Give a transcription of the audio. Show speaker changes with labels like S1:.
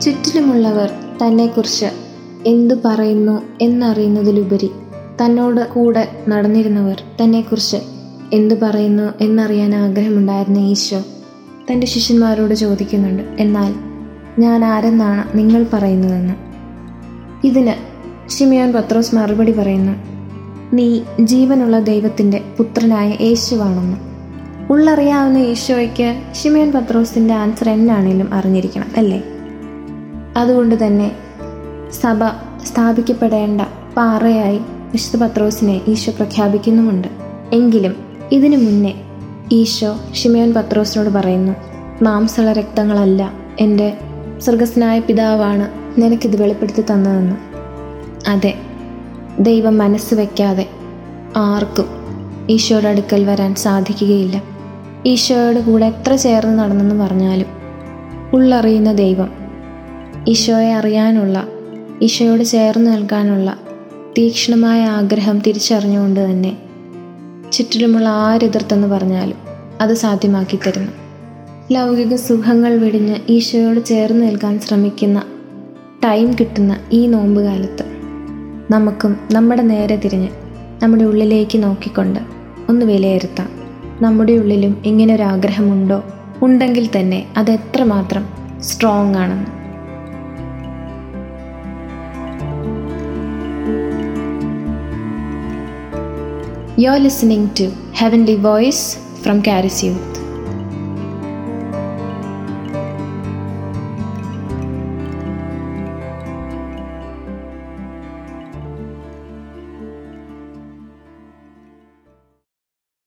S1: ചുറ്റിലുമുള്ളവർ തന്നെക്കുറിച്ച് എന്തു പറയുന്നു എന്നറിയുന്നതിലുപരി തന്നോട് കൂടെ നടന്നിരുന്നവർ തന്നെക്കുറിച്ച് എന്തു പറയുന്നു എന്നറിയാൻ ആഗ്രഹമുണ്ടായിരുന്ന ഈശോ തന്റെ ശിഷ്യന്മാരോട് ചോദിക്കുന്നുണ്ട് എന്നാൽ ഞാൻ ആരെന്നാണ് നിങ്ങൾ പറയുന്നതെന്ന്? ഇതിന് ഷിമിയോൻ പത്രോസ് മറുപടി പറയുന്നു നീ ജീവനുള്ള ദൈവത്തിന്റെ പുത്രനായ യേശുവാണെന്ന്. ഉള്ളറിയാവുന്ന ഈശോയ്ക്ക് ഷിമയൻ പത്രോസിന്റെ ആൻസർ എന്നാണേലും അറിഞ്ഞിരിക്കണം അല്ലേ? അതുകൊണ്ട് തന്നെ സഭ സ്ഥാപിക്കപ്പെടേണ്ട പാറയായി വിശുദ്ധ പത്രോസിനെ ഈശോ പ്രഖ്യാപിക്കുന്നുമുണ്ട്. എങ്കിലും ഇതിനു മുന്നേ ഈശോ ഷിമയോൻ പത്രോസിനോട് പറയുന്നു മാംസള രക്തങ്ങളല്ല എന്റെ സ്വർഗസ്നായ പിതാവാണ് നിനക്കിത് വെളിപ്പെടുത്തി തന്നതെന്ന്. അതെ ദൈവം മനസ്സ് വയ്ക്കാതെ ആർക്കും ഈശോയുടെ അടുക്കൽ വരാൻ സാധിക്കുകയില്ല. ഈശോയുടെ കൂടെ എത്ര ചേർന്ന് നടന്നെന്ന് പറഞ്ഞാലും ഉള്ളറിയുന്ന ദൈവം. ഈശോയെ അറിയാനുള്ള ഈശോയോട് ചേർന്ന് നിൽക്കാനുള്ള തീക്ഷ്ണമായ ആഗ്രഹം തിരിച്ചറിഞ്ഞുകൊണ്ട് തന്നെ ചുറ്റിലുമുള്ള ആരെതിർത്തെന്ന് പറഞ്ഞാലും അത് സാധ്യമാക്കി തരുന്നു. ലൗകിക സുഖങ്ങൾ വെടിഞ്ഞ് ഈശോയോട് ചേർന്ന് നിൽക്കാൻ ശ്രമിക്കുന്ന ടൈം കിട്ടുന്ന ഈ നോമ്പ് കാലത്ത് നമുക്കും നമ്മുടെ നേരെ തിരിഞ്ഞ് നമ്മുടെ ഉള്ളിലേക്ക് നോക്കിക്കൊണ്ട് ഒന്ന് വിലയിരുത്താം. നമ്മുടെ ഉള്ളിലും ഇങ്ങനെ ഒരു ആഗ്രഹമുണ്ടോ ഉണ്ടെങ്കിൽ തന്നെ അത് എത്രമാത്രം സ്ട്രോങ് ആണെന്ന് you are listening to heavenly voice from Charis Youth.